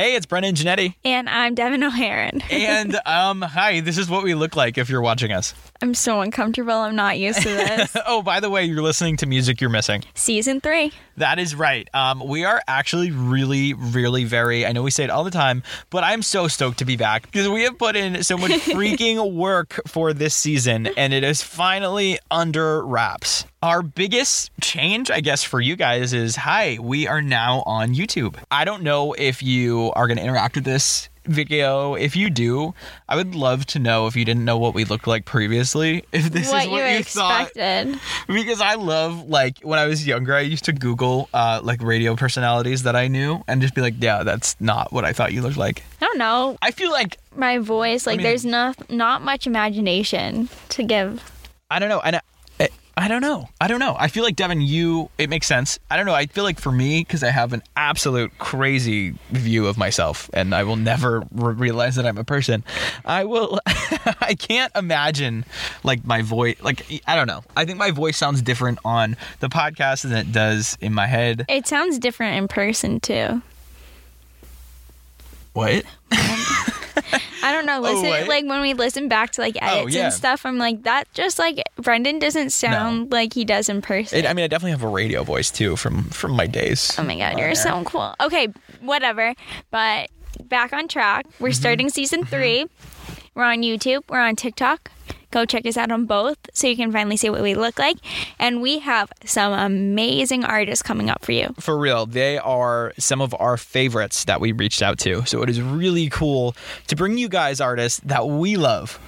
Hey, it's Brennan Janetti. And I'm Devin O'Haron. and um, hi, this is what we look like if you're watching us. I'm so uncomfortable. I'm not used to this. oh, by the way, you're listening to music you're missing. Season three. That is right. Um, we are actually really, really very, I know we say it all the time, but I'm so stoked to be back because we have put in so much freaking work for this season and it is finally under wraps. Our biggest change, I guess, for you guys is hi, we are now on YouTube. I don't know if you are going to interact with this video. If you do, I would love to know if you didn't know what we looked like previously. If this what is what you, you, expected. thought, because I love like when I was younger, I used to Google uh, like radio personalities that I knew and just be like, yeah, that's not what I thought you looked like. I don't know. I feel like My voice, like mean- there's not not much imagination to give. I don't know, and I, don't know, I don't know. I feel like Devin, you it makes sense. I don't know. I feel like for me, because I have an absolute crazy view of myself, and I will never re- realize that I'm a person. I will. I can't imagine like my voice. Like I don't know. I think my voice sounds different on the podcast than it does in my head. It sounds different in person too. What? I don't know. Listen, what? like when we listen back to like edits Oh, yeah. and stuff, I'm like that. Just like Brendan doesn't sound like he does in person. It, I mean, I definitely have a radio voice too from from my days. Oh my god, you're so cool. Okay, whatever. But back on track. We're Mm-hmm. starting season three. We're on YouTube. We're on TikTok. Go check us out on both so you can finally see what we look like. And we have some amazing artists coming up for you. For real, they are some of our favorites that we reached out to. So it is really cool to bring you guys artists that we love.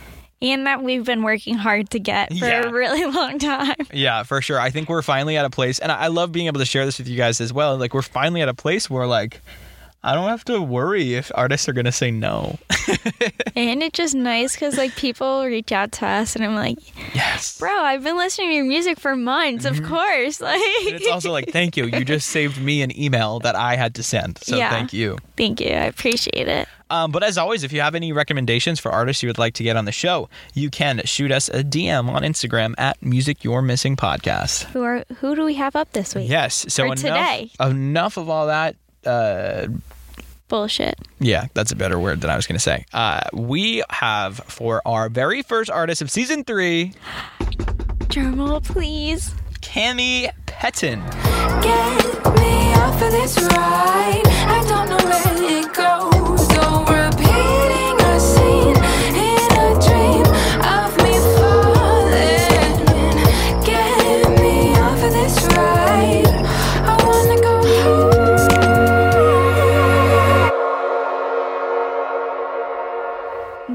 And that we've been working hard to get for Yeah. a really long time. Yeah, for sure. I think we're finally at a place, and I I love being able to share this with you guys as well. Like, we're finally at a place where, like, I don't have to worry if artists are going to say no. And it's just nice because like people reach out to us and I'm like, yes. bro, I've been listening to your music for months, of course. Like, Mm-hmm. And it's also like, thank you. You just saved me an email that I had to send. So Yeah. thank you. thank you. I appreciate it. Um, but as always, if you have any recommendations for artists you would like to get on the show, you can shoot us a DM on Instagram at Music You're Missing Podcast. Who are who do we have up this week? Yes. So enough, today. enough of all that. Uh, Bullshit. yeah, that's a better word than I was going to say. Uh, we have for our very first artist of season three, Drumroll, please. Cami Pettin. Get me off of this ride. I don't know where it goes. So repeating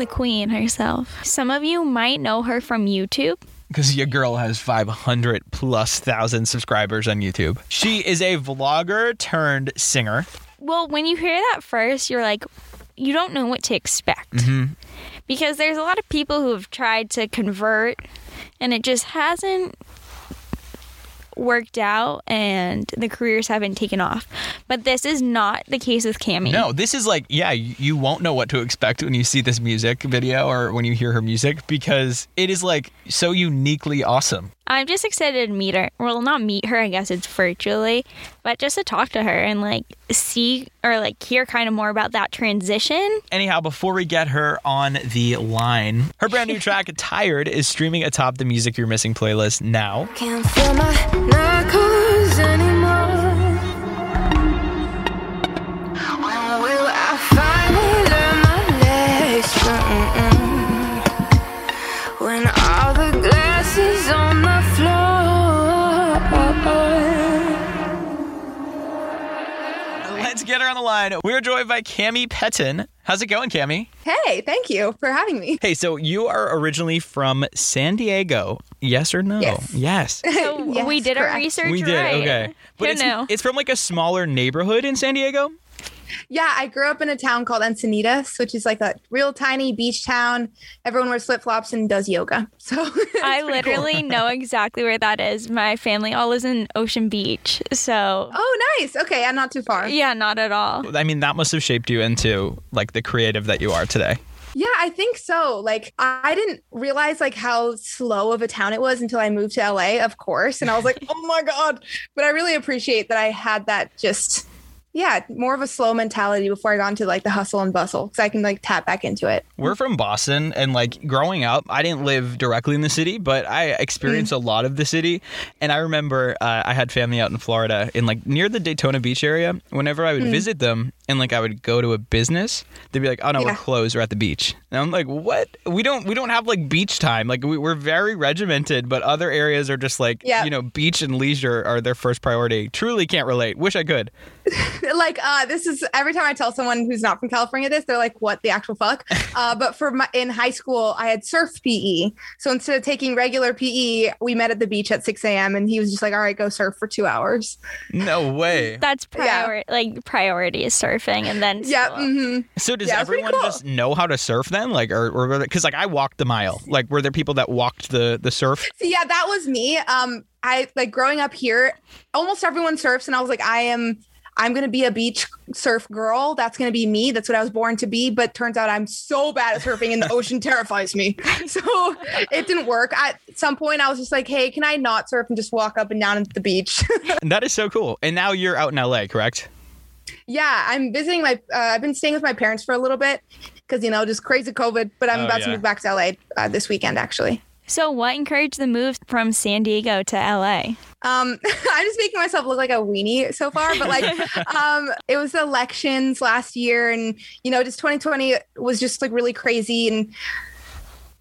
queen herself. Some of you might know her from YouTube. Because your girl has 500 plus thousand subscribers on YouTube. She is a vlogger turned singer. Well, when you hear that first, you're like, you don't know what to expect. Mm-hmm. Because there's a lot of people who have tried to convert and it just hasn't worked out and the careers haven't taken off. But this is not the case with Cami. No, this is like, yeah, you you won't know what to expect when you see this music video or when you hear her music because it is like so uniquely awesome. I'm just excited to meet her. Well, not meet her, I guess it's virtually, but just to talk to her and like see or like hear kind of more about that transition. Anyhow, before we get her on the line, her brand new track, Tired, is streaming atop the Music You're Missing playlist now. Floor. Let's get her on the line. We're joined by Cami Pettin. How's it going, Cami? Hey, thank you for having me. Hey, so you are originally from San Diego. Yes or no? Yes. Yes. So Yes, we did our research We did. right. Okay. But Who it's, knew? it's from like a smaller neighborhood in San Diego. Yeah, I grew up in a town called Encinitas, which is like a real tiny beach town. Everyone wears flip flops and does yoga. So I literally know exactly where that is. My family all lives in Ocean Beach. So, oh, nice. Okay, I'm not too far. yeah, not at all. I mean, that must have shaped you into like the creative that you are today. Yeah, I think so. Like I didn't realize like how slow of a town it was until I moved to LA, of course. And I was like, oh my God. But I really appreciate that I had that just yeah, more of a slow mentality before I got into like the hustle and bustle because I can like tap back into it. We're from Boston, and like growing up, I didn't live directly in the city, but I experienced a lot of the city. And I remember uh, I had family out in Florida, in like near the Daytona Beach area. Whenever I would visit them, and like I would go to a business, they'd be like, "Oh no, we're closed. We're at the beach." And I'm like, "What? We don't we don't have like beach time. Like we, we're very regimented, but other areas are just like Yeah. you know, beach and leisure are their first priority. Truly can't relate. Wish I could. like uh this is every time I tell someone who's not from California this, they're like, "What the actual fuck?" Uh, but for my in high school, I had surf PE. So instead of taking regular PE, we met at the beach at 6 a.m. and he was just like, "All right, go surf for two hours." No way. That's Yeah. like priority is surfing and then Yeah. school. hmm So does Yeah, everyone cool. just know how to surf then? Like, or or because like I walked the mile. Like, were there people that walked the the surf? So yeah, that was me. Um, I like growing up here, almost everyone surfs, and I was like, I am. I'm gonna be a beach surf girl. That's gonna be me. That's what I was born to be. But turns out I'm so bad at surfing, and the ocean terrifies me. So it didn't work. At some point, I was just like, "Hey, can I not surf and just walk up and down at the beach?" And that is so cool. And now you're out in LA, correct? yeah, I'm visiting my. Uh, I've been staying with my parents for a little bit because you know just crazy COVID. But I'm Oh, about yeah. to move back to LA uh, this weekend, actually. So what encouraged the move from San Diego to LA? Um, I'm just making myself look like a weenie so far, but like, um, it was the elections last year, and you know, just 2020 was just like really crazy, and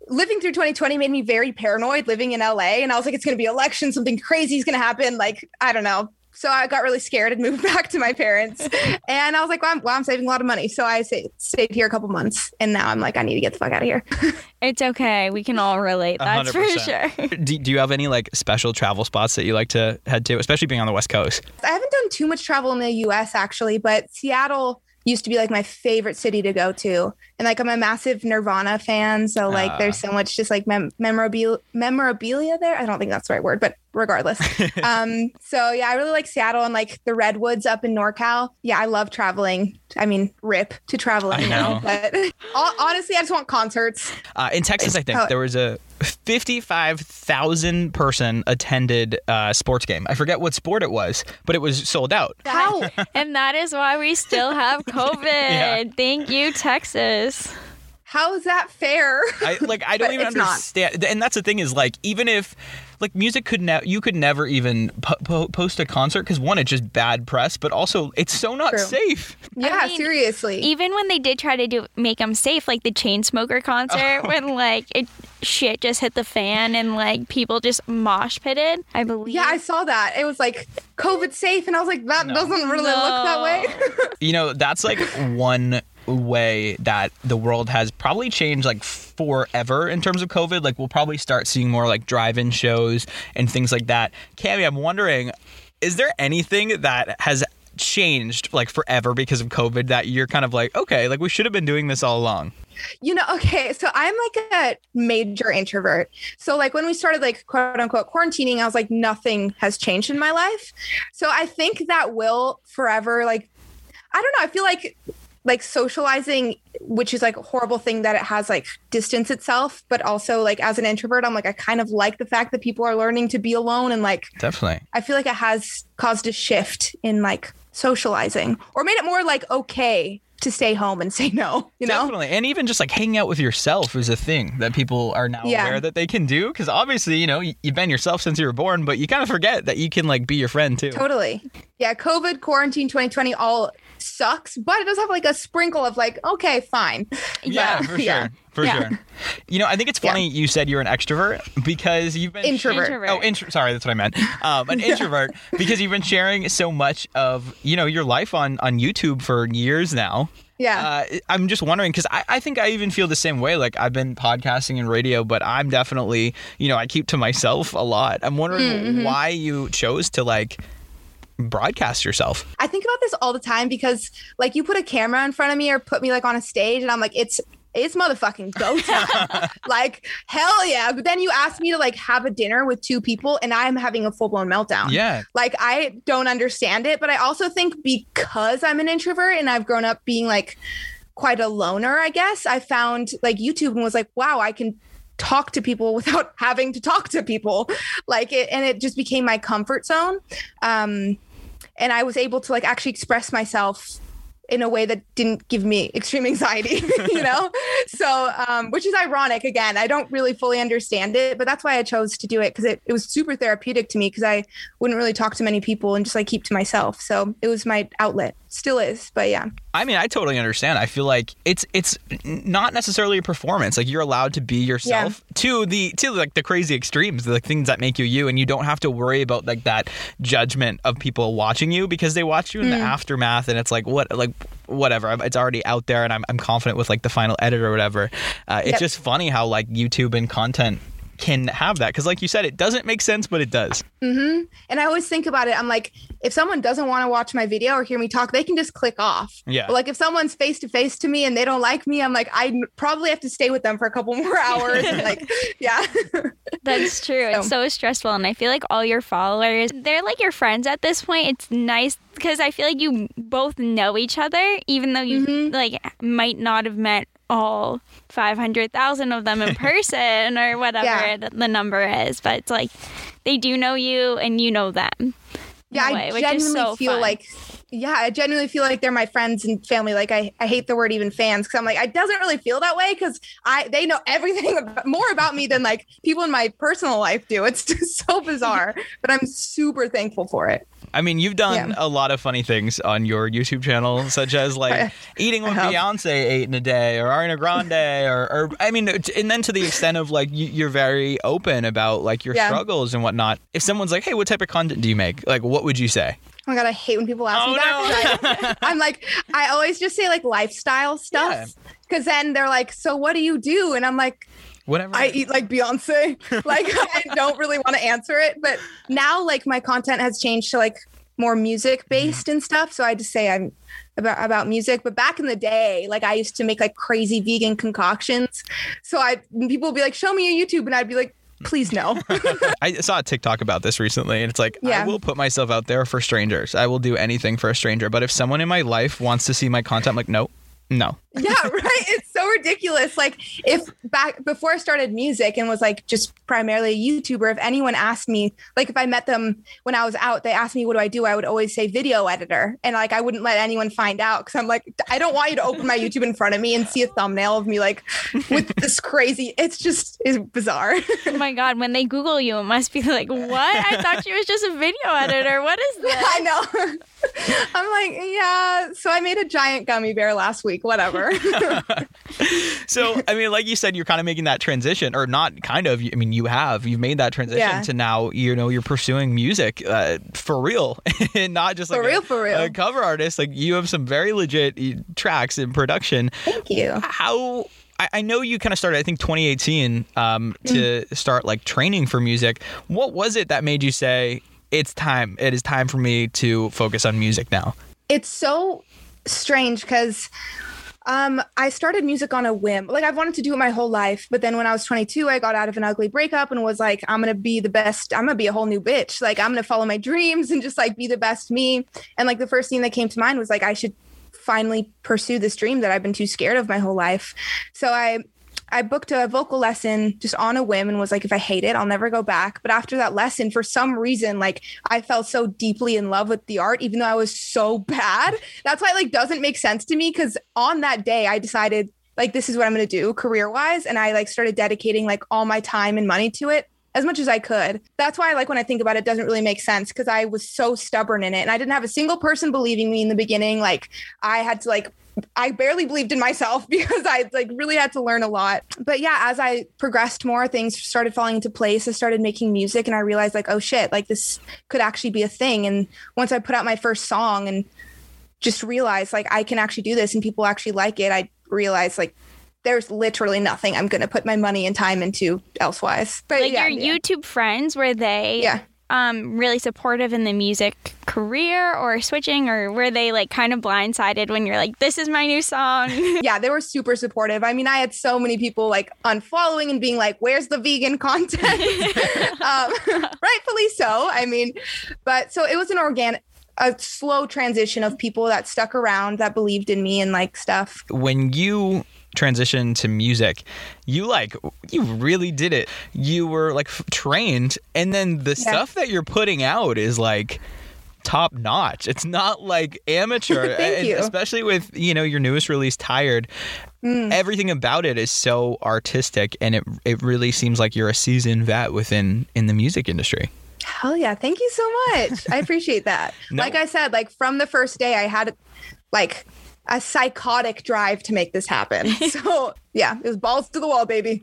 living through 2020 made me very paranoid living in LA, and I was like, it's gonna be election, something crazy is gonna happen, like I don't know. So I got really scared and moved back to my parents, and I was like, well, I'm, well, I'm saving a lot of money, so I sa- stayed here a couple months, and now I'm like, I need to get the fuck out of here. It's okay. We can all relate. A That's for sure. Do, do you have any like special travel spots that you like to head to, especially being on the West Coast? I haven't done too much travel in the US actually, but Seattle used to be like my favorite city to go to. And like I'm a massive Nirvana fan, so like Ah. there's so much just like mem- memorabilia memorabilia there. I don't think that's the right word, but regardless. um so yeah, I really like Seattle and like the redwoods up in NorCal. Yeah, I love traveling. I mean, rip to traveling I now, know. but honestly, I just want concerts. Uh, in Texas, I think Oh. there was a 55,000 person attended uh, sports game. I forget what sport it was, but it was sold out. How? And that is why we still have COVID. Yeah. Thank you, Texas. How is that fair? I like I don't But even it's not. understand. And that's the thing is like even if like music could ne- you could never even po- po- post a concert because one it's just bad press, but also it's so not True. safe. yeah, mean, seriously. Even when they did try to do make them safe, like the Chainsmoker concert, Oh. when like it shit just hit the fan and like people just mosh pitted. I believe. yeah, I saw that. It was like COVID safe, and I was like, that No. doesn't really look that way. You know that's like one way that the world has probably changed like forever in terms of COVID. Like we'll probably start seeing more like drive-in shows and things like that. Cami, I'm wondering, is there anything that has changed like forever because of COVID that you're kind of like, okay, like we should have been doing this all along? You know, okay, so I'm like a major introvert. So like when we started like quote unquote quarantining, I was like nothing has changed in my life. So I think that will forever like I don't know, I feel like like socializing which is like a horrible thing that it has like distance itself, but also like as an introvert, I'm like I kind of like the fact that people are learning to be alone and like Definitely. I feel like it has caused a shift in like socializing or made it more like okay to stay home and say no, you know? Definitely. And even just like hanging out with yourself is a thing that people are now Yeah. aware that they can do. Cause obviously, you know, you've been yourself since you were born, but you kind of forget that you can like be your friend too. Totally. Yeah, COVID, quarantine 2020 all sucks, but it does have like a sprinkle of like, okay, fine. Yeah, But- for sure. yeah. For Yeah. sure. You know, I think it's funny you said you're an extrovert because you've been Introvert. Introvert. Oh, intro- sorry, that's what I meant. Um, an introvert because you've been sharing so much of you know your life on on YouTube for years now. Yeah. Uh, I'm just wondering because I, I think I even feel the same way. Like I've been podcasting and radio, but I'm definitely you know I keep to myself a lot. I'm wondering Mm-hmm. why you chose to like broadcast yourself. I think about this all the time because like you put a camera in front of me or put me like on a stage and I'm like, it's it's motherfucking go time. like, hell yeah. But then you ask me to like have a dinner with two people and I'm having a full blown meltdown. Yeah, Like I don't understand it, but I also think because I'm an introvert and I've grown up being like quite a loner, I guess, I found like YouTube and was like, wow, I can talk to people without having to talk to people. Like it and it just became my comfort zone. Um and I was able to like actually express myself in a way that didn't give me extreme anxiety, you know? So, um, which is ironic. Again, I don't really fully understand it, but that's why I chose to do it because it, it was super therapeutic to me because I wouldn't really talk to many people and just like keep to myself. So it was my outlet. Still is, but yeah. I mean, I totally understand. I feel like it's it's not necessarily a performance. Like you're allowed to be yourself to the to like the crazy extremes, the things that make you you, and you don't have to worry about like that judgment of people watching you because they watch you in the aftermath, and it's like what like whatever. It's already out there, and I'm I'm confident with like the final edit or whatever. Uh, it's Yep. just funny how like YouTube and content can have that because like you said it doesn't make sense but it does mm-hmm. And I always think about it. I'm like, if someone doesn't want to watch my video or hear me talk, they can just click off. Yeah. But like if someone's face to face to me and they don't like me, I'm like, i probably have to stay with them for a couple more hours. and like, yeah. That's true. It's so stressful. And I feel like all your followers, they're like your friends at this point. It's nice because I feel like you both know each other, even though you mm-hmm. like might not have met all 500,000 of them in person or whatever Yeah. the, the number is. But it's like they do know you and you know them. yeah, way, I genuinely so feel fun. like, yeah, I genuinely feel like they're my friends and family. Like I, I hate the word even fans because I'm like, it doesn't really feel that way because I they know everything about, more about me than like people in my personal life do. It's just so bizarre, but I'm super thankful for it. I mean, you've done Yeah. a lot of funny things on your YouTube channel, such as like I- eating what. Beyonce ate in a day, or Ariana Grande, or, or I mean, and then to the extent of like you, you're very open about like your Yeah. struggles and whatnot. If someone's like, "Hey, what type of content do you make?" Like, what would you say? Oh my god, I hate when people ask Oh, me that. 'cause I, I'm like, I always just say like lifestyle stuff because then they're like, so what do you do? And I'm like, Whatever. I eat like Beyonce. like I don't really want to answer it, but now like my content has changed to like more music based mm-hmm. and stuff. So I just say I'm about about music. But back in the day, like I used to make like crazy vegan concoctions. So I people would be like, show me your YouTube, and I'd be like, please no. I saw a TikTok about this recently, and it's like I will put myself out there for strangers. I will do anything for a stranger. But if someone in my life wants to see my content, I'm like, no, no. yeah, right. It's so ridiculous. Like if back before I started music and was like just primarily a YouTuber, if anyone asked me, like if I met them when I was out, they asked me what do I do, I would always say video editor, and like I wouldn't let anyone find out because I'm like I don't want you to open my YouTube in front of me and see a thumbnail of me like with this crazy. It's just is bizarre. Oh my God, when they Google you, it must be like, what? I thought she was just a video editor. What is this? I know. I'm like, yeah. So I made a giant gummy bear last week. Whatever. So, I mean, like you said, you're kind of making that transition, or not kind of. I mean, you have. You've made that transition Yeah. to now, you know, you're pursuing music uh, for real, and not just like For real, a, for real. a cover artist. Like you have some very legit tracks in production. Thank you. How? I I know you kind of started, I think, 2018 um, to Mm. start like training for music. What was it that made you say it's time? It is time for me to focus on music now. it's so strange because um, I started music on a whim. Like I've wanted to do it my whole life, but then when I was 22, I got out of an ugly breakup and was like, I'm gonna be the best. I'm gonna be a whole new bitch. Like I'm gonna follow my dreams and just like be the best me. And like the first thing that came to mind was like I should finally pursue this dream that I've been too scared of my whole life. So I I booked a vocal lesson just on a whim and was like, if I hate it, I'll never go back. But after that lesson, for some reason, like I fell so deeply in love with the art, even though I was so bad. That's why it like doesn't make sense to me. Cause on that day I decided like this is what I'm gonna do career wise. And I like started dedicating like all my time and money to it as much as I could. That's why like when I think about it, it doesn't really make sense because I was so stubborn in it. And I didn't have a single person believing me in the beginning. Like I had to like I barely believed in myself because I like really had to learn a lot. But yeah, as I progressed more, things started falling into place. I started making music and I realized like, oh shit, like this could actually be a thing. And once I put out my first song and just realized like I can actually do this and people actually like it, I realized like there's literally nothing I'm gonna put my money and time into elsewise. But Like yeah, your yeah. YouTube friends, were they Yeah. Um really supportive in the music career or switching or were they like kind of blindsided when you're like, This is my new song? yeah, they were super supportive. I mean, I had so many people like unfollowing and being like, "Where's the vegan content?" um, rightfully so. I mean, but so it was an organic, a slow transition of people that stuck around that believed in me and like stuff. when you transitioned to music you like you really did it you were like f- trained and then the stuff that you're putting out is like top notch. It's not like amateur. Especially with, you know, your newest release, Tired. Mm. Everything about it is so artistic and it it really seems like you're a seasoned vet within in the music industry. Hell yeah. Thank you so much. I appreciate that. No. Like I said, like from the first day, I had like a psychotic drive to make this happen. So yeah, it was balls to the wall, baby.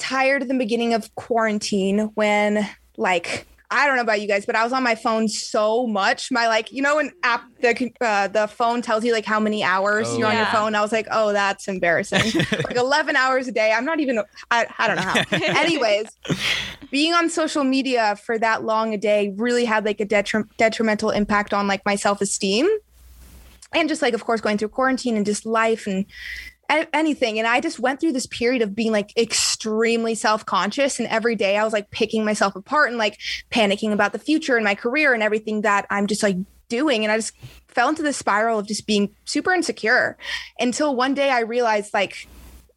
Tired at the beginning of quarantine when like I don't know about you guys, but I was on my phone so much. My like, you know, an app the uh, the phone tells you like how many hours Oh. you're on your phone. I was like, oh, that's embarrassing. like 11 hours a day. I'm not even. I, I don't know how. Anyways, being on social media for that long a day really had like a detri- detrimental impact on like my self esteem, and just like of course going through quarantine and just life and anything. And I just went through this period of being like extremely self conscious. And every day I was like picking myself apart and like panicking about the future and my career and everything that I'm just like doing. And I just fell into this spiral of just being super insecure until one day I realized like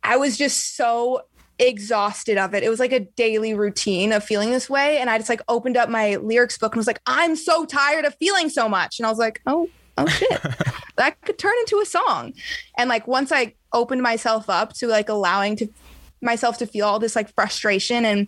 I was just so exhausted of it. It was like a daily routine of feeling this way. And I just like opened up my lyrics book and was like, I'm so tired of feeling so much. And I was like, oh, oh shit. that could turn into a song. And like once I opened myself up to like allowing to myself to feel all this like frustration and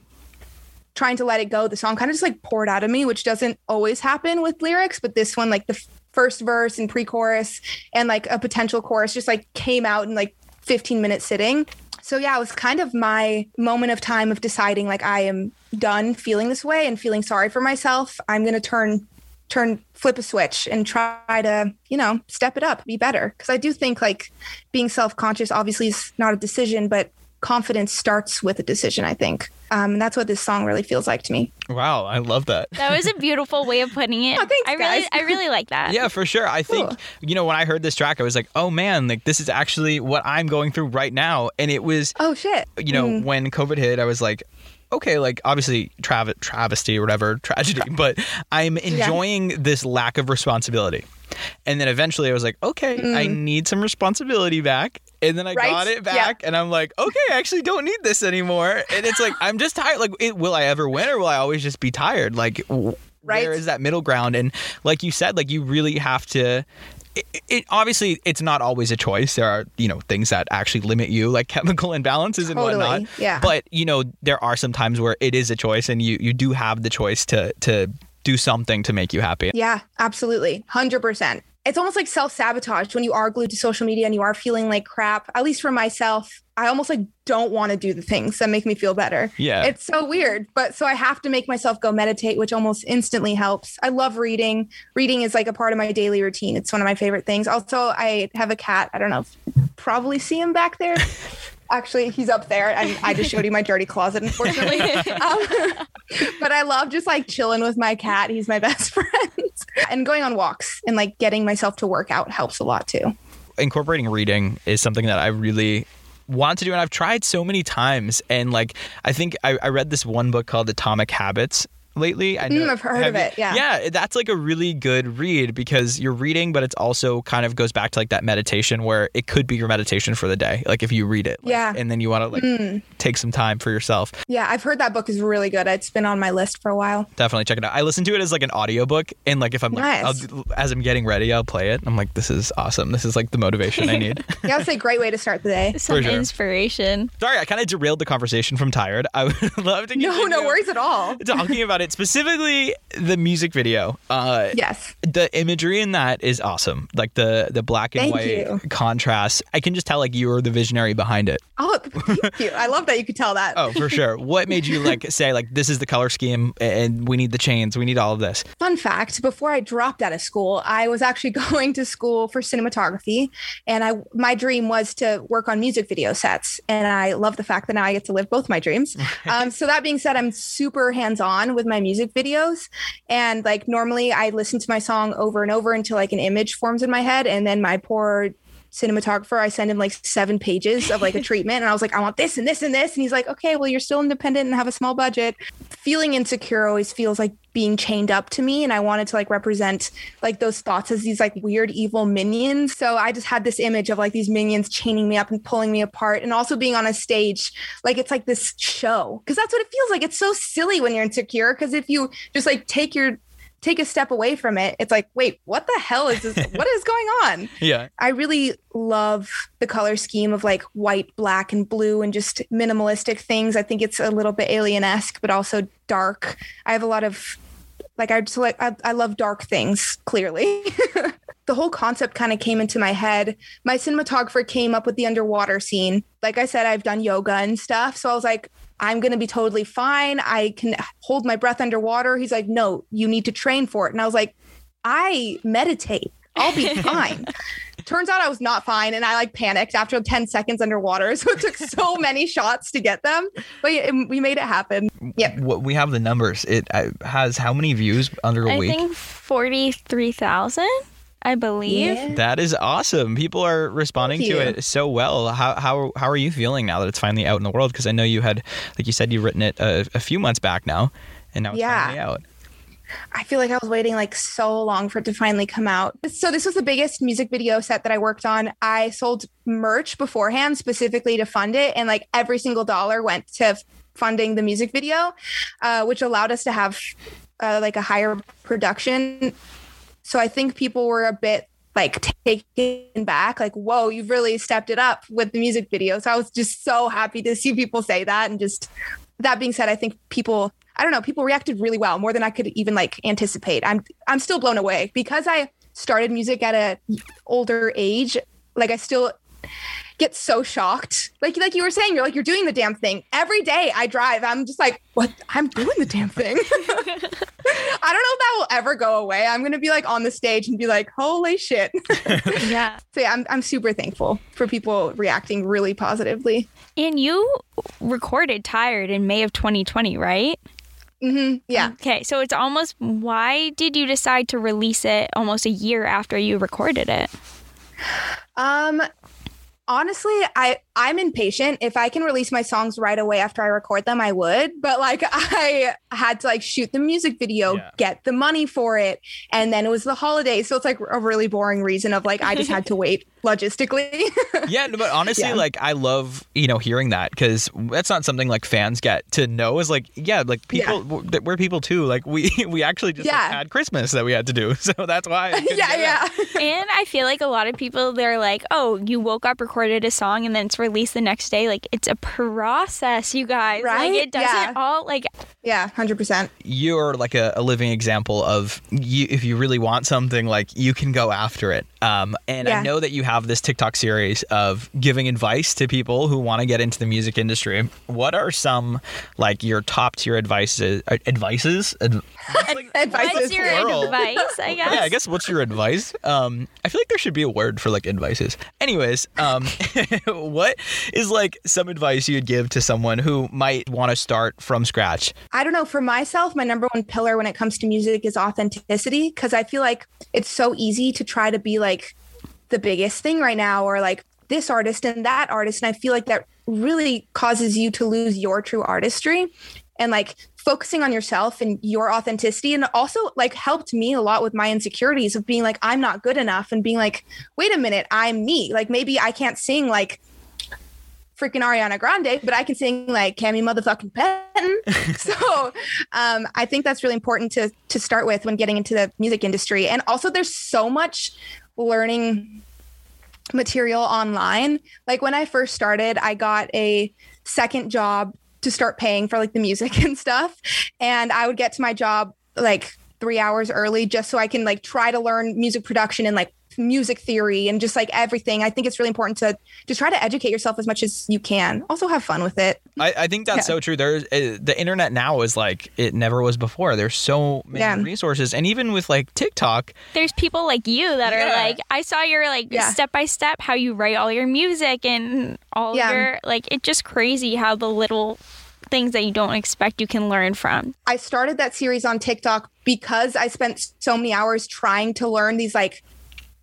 trying to let it go, the song kind of just like poured out of me, which doesn't always happen with lyrics, but this one like the f- first verse and pre-chorus and like a potential chorus just like came out in like 15 minute sitting. So yeah, it was kind of my moment of time of deciding like I am done feeling this way and feeling sorry for myself. I'm going to turn turn flip a switch and try to you know step it up be better because i do think like being self-conscious obviously is not a decision but confidence starts with a decision i think um, and that's what this song really feels like to me Wow, I love that. That was a beautiful way of putting it. Oh, thanks, I really, guys. I really like that. Yeah, for sure. I think Cool. you know when I heard this track, I was like, "Oh man, like this is actually what I'm going through right now." And it was, oh shit you know, Mm. when COVID hit, I was like, "Okay, like obviously trav- travesty or whatever, tragedy, but I'm enjoying this lack of responsibility." And then eventually, I was like, "Okay, I need some responsibility back." And then I Mm. Right? got it Yeah. back, and I'm like, "Okay, I actually don't need this anymore." And it's like I'm just tired. Like, it, will I ever win, or will I always just be tired? Like, Right. where is that middle ground? And like you said, like you really have to. It, it obviously it's not always a choice. There are you know things that actually limit you, like chemical imbalances and Totally, whatnot. yeah. But you know there are some times where it is a choice, and you you do have the choice to to do something to make you happy. Yeah, absolutely. 100%. It's almost like self sabotage when you are glued to social media and you are feeling like crap. At least for myself, I almost like don't want to do the things that make me feel better. Yeah. It's so weird. But so I have to make myself go meditate, which almost instantly helps. I love reading. Reading is like a part of my daily routine. It's one of my favorite things. Also, I have a cat. I don't know if you probably see him back there. Actually, he's up there, and I just showed you my dirty closet, unfortunately. um, but I love just like chilling with my cat. He's my best friend. and going on walks and like getting myself to work out helps a lot too. incorporating reading is something that I really want to do, and I've tried so many times. And like, I think I, I read this one book called Atomic Habits lately. I Mm, I've heard of you- it, yeah. yeah, that's like a really good read because you're reading, but it's also kind of goes back to like that meditation where it could be your meditation for the day. Like if you read it, like, Yeah. and then you want to like Mm. take some time for yourself. Yeah, I've heard that book is really good. It's been on my list for a while. Definitely check it out. I listen to it as like an audiobook, and like if I'm like, Nice. I'll, as I'm getting ready, I'll play it. I'm like, this is awesome. This is like the motivation I need. Yeah, It's a great way to start the day. Some For sure. inspiration. Sorry, I kind of derailed the conversation from tired. I would love to. No, no worries at all. Talking about it specifically, the music video. Uh, Yes. the imagery in that is awesome. Like the the black and Thank white you. contrast. I can just tell like you were the visionary behind it. Oh, thank you. I love that you could tell that. Oh, for sure. what made you like say like this is the color scheme and we need the chains, we need all of this? Fun fact, before I dropped out of school, I was actually going to school for cinematography and I my dream was to work on music video sets and I love the fact that now I get to live both my dreams. um, so that being said, I'm super hands-on with my music videos. And like normally I listen to my song over and over until like an image forms in my head. And then my poor cinematographer, I send him like seven pages of like a treatment. And I was like, I want this and this and this. And he's like, okay, well, you're still independent and have a small budget. Feeling insecure always feels like being chained up to me. And I wanted to like represent like those thoughts as these like weird evil minions. So I just had this image of like these minions chaining me up and pulling me apart. And also being on a stage, like it's like this show. Cause that's what it feels like. It's so silly when you're insecure. Cause if you just like take your take a step away from it, it's like, wait, what the hell is this? what is going on? Yeah. I really love the color scheme of like white, black, and blue and just minimalistic things. I think it's a little bit alien esque, but also dark. I have a lot of like I just like I, I love dark things, clearly. the whole concept kind of came into my head. My cinematographer came up with the underwater scene. Like I said, I've done yoga and stuff. So I was like, I'm going to be totally fine. I can hold my breath underwater. He's like, no, you need to train for it. And I was like, I meditate. I'll be fine. Turns out I was not fine. And I like panicked after 10 seconds underwater. So it took so many shots to get them, but yeah, we made it happen. Yeah. We have the numbers. It uh, has how many views under a I week? I think 43,000, I believe. Yeah. That is awesome. People are responding to it so well. How how how are you feeling now that it's finally out in the world? Because I know you had, like you said, you've written it a, a few months back now, and now it's Yeah. finally out. I feel like I was waiting like so long for it to finally come out. So this was the biggest music video set that I worked on. I sold merch beforehand specifically to fund it, and like every single dollar went to funding the music video, uh, which allowed us to have uh, like a higher production. So I think people were a bit like taken back, like, whoa, you've really stepped it up with the music video. So I was just so happy to see people say that. And just that being said, I think people, I don't know, people reacted really well, more than I could even like anticipate. I'm I'm still blown away because I started music at a older age. Like I still get so shocked. Like like you were saying, you're like you're doing the damn thing. Every day I drive, I'm just like, what? I'm doing the damn thing. I don't know if that will ever go away. I'm gonna be like on the stage and be like, holy shit. Yeah. so yeah, I'm I'm super thankful for people reacting really positively. And you recorded Tired in May of 2020, right? Mm-hmm. Yeah. Okay, so it's almost why did you decide to release it almost a year after you recorded it? Um honestly, I I'm impatient. If I can release my songs right away after I record them, I would. But like I had to like shoot the music video, Yeah. get the money for it, and then it was the holidays. So it's like a really boring reason of like I just had to wait logistically. yeah, but honestly, Yeah. like I love you know hearing that because that's not something like fans get to know. Is like yeah, like people w- we're people too. Like we we actually just like, had Christmas that we had to do, so that's why. I yeah, get yeah. and I feel like a lot of people they're like, "Oh, you woke up, recorded a song, and then it's released the next day." Like it's a process, you guys. Like Right? it doesn't Yeah. all like Yeah, 100%. You're like a, a living example of you. If you really want something, like you can go after it. Um, and I know that you have this TikTok series of giving advice to people who want to get into the music industry. What are some like your top tier advices? Uh, advices? Ad- Advice what's your plural. advice? I guess. Yeah, I guess what's your advice? Um, I feel like there should be a word for like advices. Anyways, um, what is like some advice you'd give to someone who might want to start from scratch? I don't know. For myself, my number one pillar when it comes to music is authenticity because I feel like it's so easy to try to be like the biggest thing right now or like this artist and that artist. And I feel like that really causes you to lose your true artistry and like focusing on yourself and your authenticity. And also like helped me a lot with my insecurities of being like, I'm not good enough and being like, wait a minute, I'm me. Like maybe I can't sing like freaking Ariana Grande, but I can sing like cami motherfucking Penton. so um, I think that's really important to to start with when getting into the music industry. And also, there's so much learning material online. Like when I first started, I got a second job to start paying for like the music and stuff, and I would get to my job like three hours early just so I can like try to learn music production and like music theory and just like everything. I think it's really important to just try to educate yourself as much as you can. Also have fun with it. I, I think that's Yeah. so true. There's uh, the internet now is like it never was before. There's so many Yeah. resources, and even with like TikTok, There's people like you that are Yeah. like, I saw your like step by step how you write all your music and all Yeah. your like. It's just crazy how the little things that you don't expect you can learn from. I started that series on TikTok because I spent so many hours trying to learn these like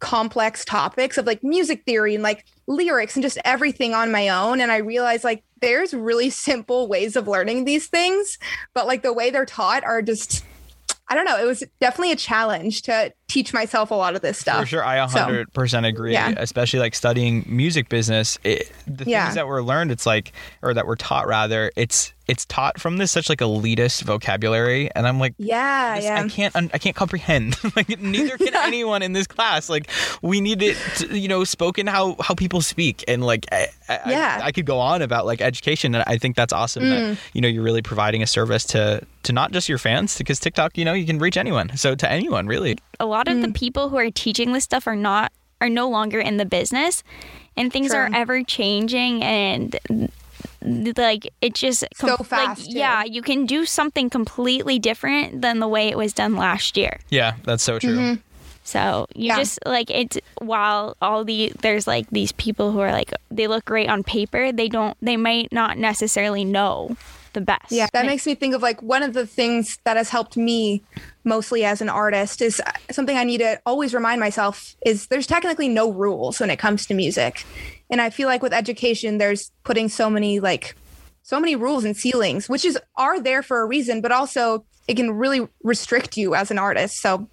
complex topics of like music theory and like lyrics and just everything on my own. And I realized like there's really simple ways of learning these things, but like the way they're taught are just, I don't know. It was definitely a challenge to teach myself a lot of this stuff. For sure, I 100% agree. yeah. Especially like studying music business, it, the Yeah. things that were learned, it's like, or that were taught rather, it's it's taught from this such like elitist vocabulary, and I'm like, Yeah, this- yeah. I can't un- I can't comprehend. like neither can anyone in this class. Like we need it, to, you know, spoken how how people speak, and like I, I, Yeah. I, I could go on about like education, and I think that's awesome Mm. that you know you're really providing a service to to not just your fans, because TikTok, you know, you can reach anyone, so to anyone really. A lot of Mm. the people who are teaching this stuff are not are no longer in the business and things are ever changing and like it just So like, fast, too. yeah you can do something completely different than the way it was done last year Yeah, that's so true. Mm-hmm. So you Yeah. just like it's while all the there's like these people who are like they look great on paper, they don't they might not necessarily know the best. Yeah, that makes me think of like one of the things that has helped me mostly as an artist is uh, something I need to always remind myself is there's technically no rules when it comes to music. And I feel like with education there's putting so many like so many rules and ceilings, which is are there for a reason, but also it can really restrict you as an artist. So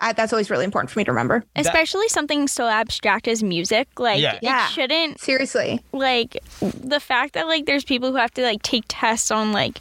I, that's always really important for me to remember. especially something so abstract as music. Like Yeah. it Yeah. shouldn't Seriously. like the fact that like there's people who have to like take tests on like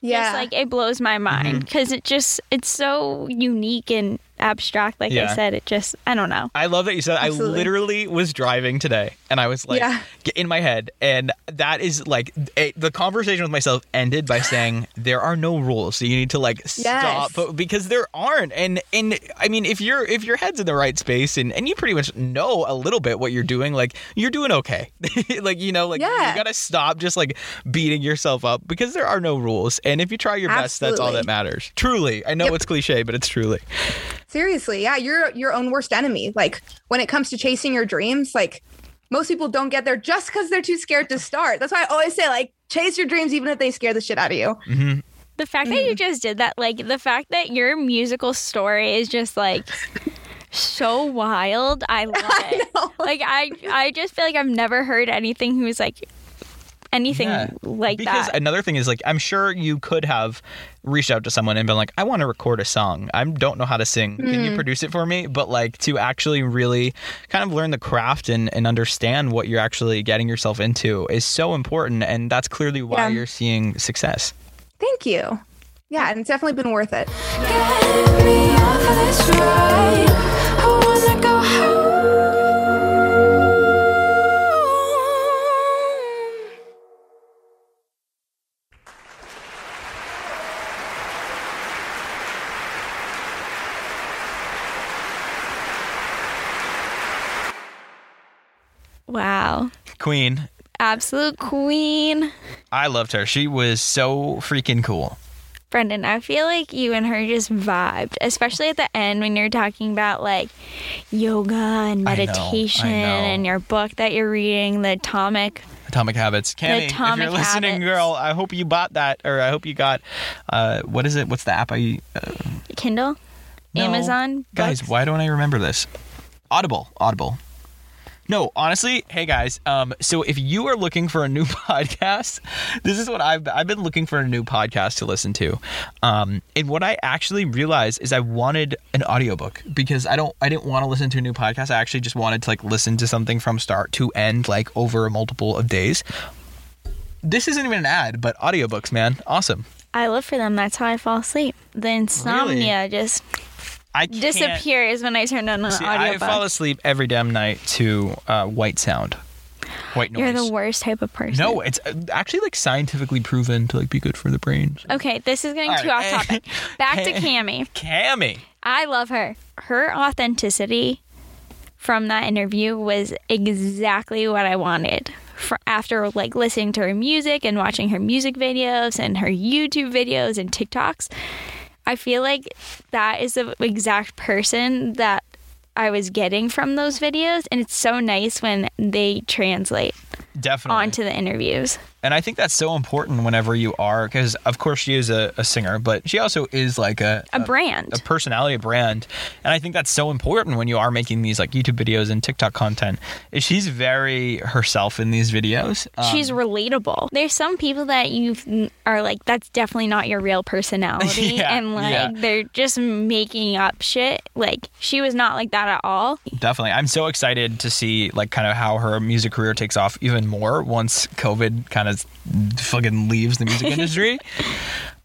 Yeah. just like it blows my mind Mm-hmm. because it just it's so unique and abstract. Like Yeah. I said, it just I don't know. I love that you said I literally was driving today and I was like Yeah. get in my head and that is like it, the conversation with myself ended by saying there are no rules so you need to like stop Yes. because there aren't and and I mean if you're if your head's in the right space and and you pretty much know a little bit what you're doing like you're doing okay like you know like Yeah. you got to stop just like beating yourself up because there are no rules and if you try your best that's all that matters truly I know Yep. it's cliche but it's truly Seriously, yeah, you're your own worst enemy. Like when it comes to chasing your dreams, like most people don't get there just because they're too scared to start. That's why I always say, like, chase your dreams even if they scare the shit out of you. The fact that Mm. you just did that, like the fact that your musical story is just like so wild. I love it. know. Like I, I just feel like I've never heard anything who's like anything Yeah. like because that. another thing is like I'm sure you could have reached out to someone and been like, I want to record a song. I don't know how to sing. Can Mm. you produce it for me? But like to actually really kind of learn the craft and, and understand what you're actually getting yourself into is so important. And that's clearly why Yeah. you're seeing success. Thank you. Yeah, and it's definitely been worth it. Queen, absolute queen, I loved her. She was so freaking cool. Brendan. I feel like you and her just vibed, especially at the end when you're talking about like yoga and I know, I meditation know. and your book that you're reading, the Atomic. Atomic Habits. Cammy, Atomic if you're listening, Habits. girl, I hope you bought that or I hope you got, uh, what is it? What's the app I, uh, Kindle, No. Amazon, Guys, books? why don't I remember this? Audible, Audible. No, honestly, hey guys. Um, so if you are looking for a new podcast, this is what I've I've been looking for a new podcast to listen to. Um, and what I actually realized is I wanted an audiobook because I don't I didn't want to listen to a new podcast. I actually just wanted to like listen to something from start to end, like over a multiple of days. This isn't even an ad, but audiobooks, man, awesome. I live for them. That's how I fall asleep. The insomnia just I can't- disappears when I turn on an See, I audiobook. fall asleep every damn night to uh, white sound, white noise. You're the worst type of person. no, it's uh, actually like scientifically proven to like be good for the brain. So. Okay, this is getting All too right. off topic. Back to Cammy. Cammy, I love her. Her authenticity from that interview was exactly what I wanted. For after like listening to her music and watching her music videos and her YouTube videos and TikToks, I feel like that is the exact person that I was getting from those videos and it's so nice when they translate definitely. onto the interviews. And I think that's so important whenever you are, because of course she is a, a singer, but she also is like a, A brand. a personality, a brand. And I think that's so important when you are making these like YouTube videos and TikTok content. Is she's very herself in these videos. Um, She's relatable. There's some people that you are like, that's definitely not your real personality, Yeah, and like yeah. they're just making up shit. Like she was not like that at all. definitely. I'm so excited to see like kind of how her music career takes off even more once COVID kind of fucking leaves the music industry.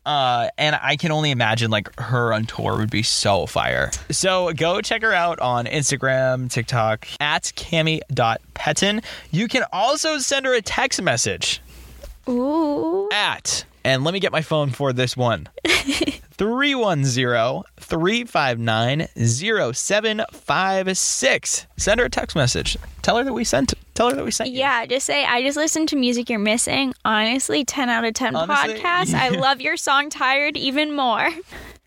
Uh, and I can only imagine like her on tour would be so fire. So go check her out on Instagram, TikTok at cami.petten. You can also send her a text message Ooh. at, and let me get my phone for this one 310 359 0756. Send her a text message. Tell her that we sent Tell her that we sent you. Yeah, just say I just listened to music you're missing. Honestly, ten out of ten Honestly, podcast. I love your song "Tired" even more.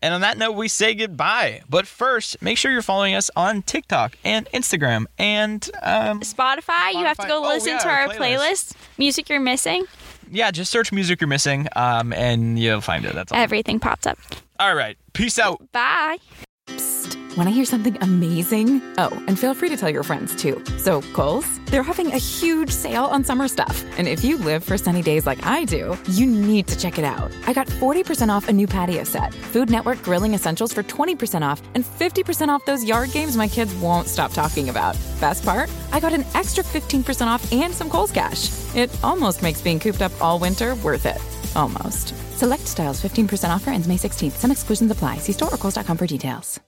And on that note, we say goodbye. But first, make sure you're following us on TikTok and Instagram and um, Spotify, you have to go Oh, listen yeah, to our our playlist. playlist. Music you're missing. Yeah, just search music you're missing um, and you'll find it. That's all. Everything pops up. all right. Peace out. Bye. Want to hear something amazing? Oh, and feel free to tell your friends too. So, Kohl's, they're having a huge sale on summer stuff. And if you live for sunny days like I do, you need to check it out. I got 40% off a new patio set, Food Network grilling essentials for 20% off, and 50% off those yard games my kids won't stop talking about. Best part? I got an extra 15% off and some Kohl's cash. It almost makes being cooped up all winter worth it. Almost. Select styles 15% offer ends May 16th. Some exclusions apply. See store or Kohl's.com for details.